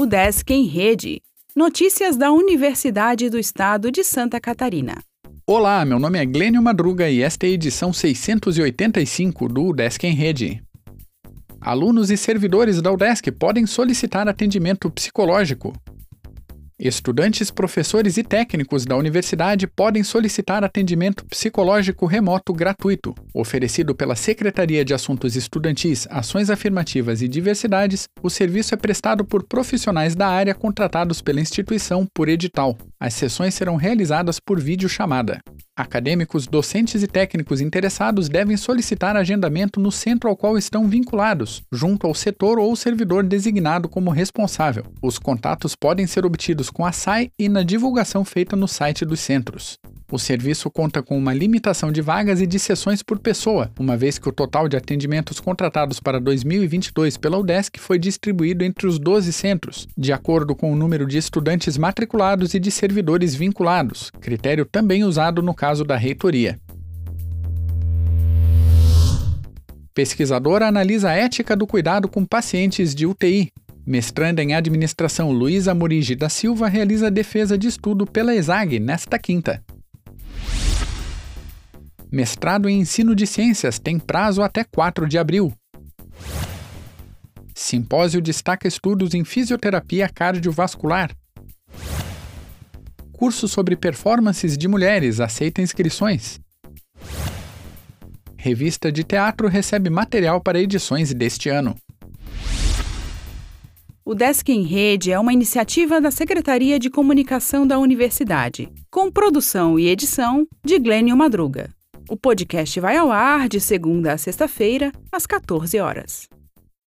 O Desk em Rede. Notícias da Universidade do Estado de Santa Catarina. Olá, meu nome é Glênio Madruga e esta é a edição 685 do Desk em Rede. Alunos e servidores da UDESC podem solicitar atendimento psicológico. Estudantes, professores e técnicos da universidade podem solicitar atendimento psicológico remoto gratuito, oferecido pela Secretaria de Assuntos Estudantis, Ações Afirmativas e Diversidades. O serviço é prestado por profissionais da área contratados pela instituição por edital. As sessões serão realizadas por videochamada. Acadêmicos, docentes e técnicos interessados devem solicitar agendamento no centro ao qual estão vinculados, junto ao setor ou servidor designado como responsável. Os contatos podem ser obtidos com a SAI e na divulgação feita no site dos centros. O serviço conta com uma limitação de vagas e de sessões por pessoa, uma vez que o total de atendimentos contratados para 2022 pela UDESC foi distribuído entre os 12 centros, de acordo com o número de estudantes matriculados e de servidores vinculados, critério também usado no caso da reitoria. Pesquisadora analisa a ética do cuidado com pacientes de UTI. Mestranda em administração Luísa Morigi da Silva realiza defesa de estudo pela ESAG nesta quinta. Mestrado em Ensino de Ciências tem prazo até 4 de abril. Simpósio destaca estudos em fisioterapia cardiovascular. Curso sobre performances de mulheres aceita inscrições. Revista de teatro recebe material para edições deste ano. O Desk em Rede é uma iniciativa da Secretaria de Comunicação da Universidade, com produção e edição de Glênio Madruga. O podcast vai ao ar de segunda a sexta-feira, às 14 horas.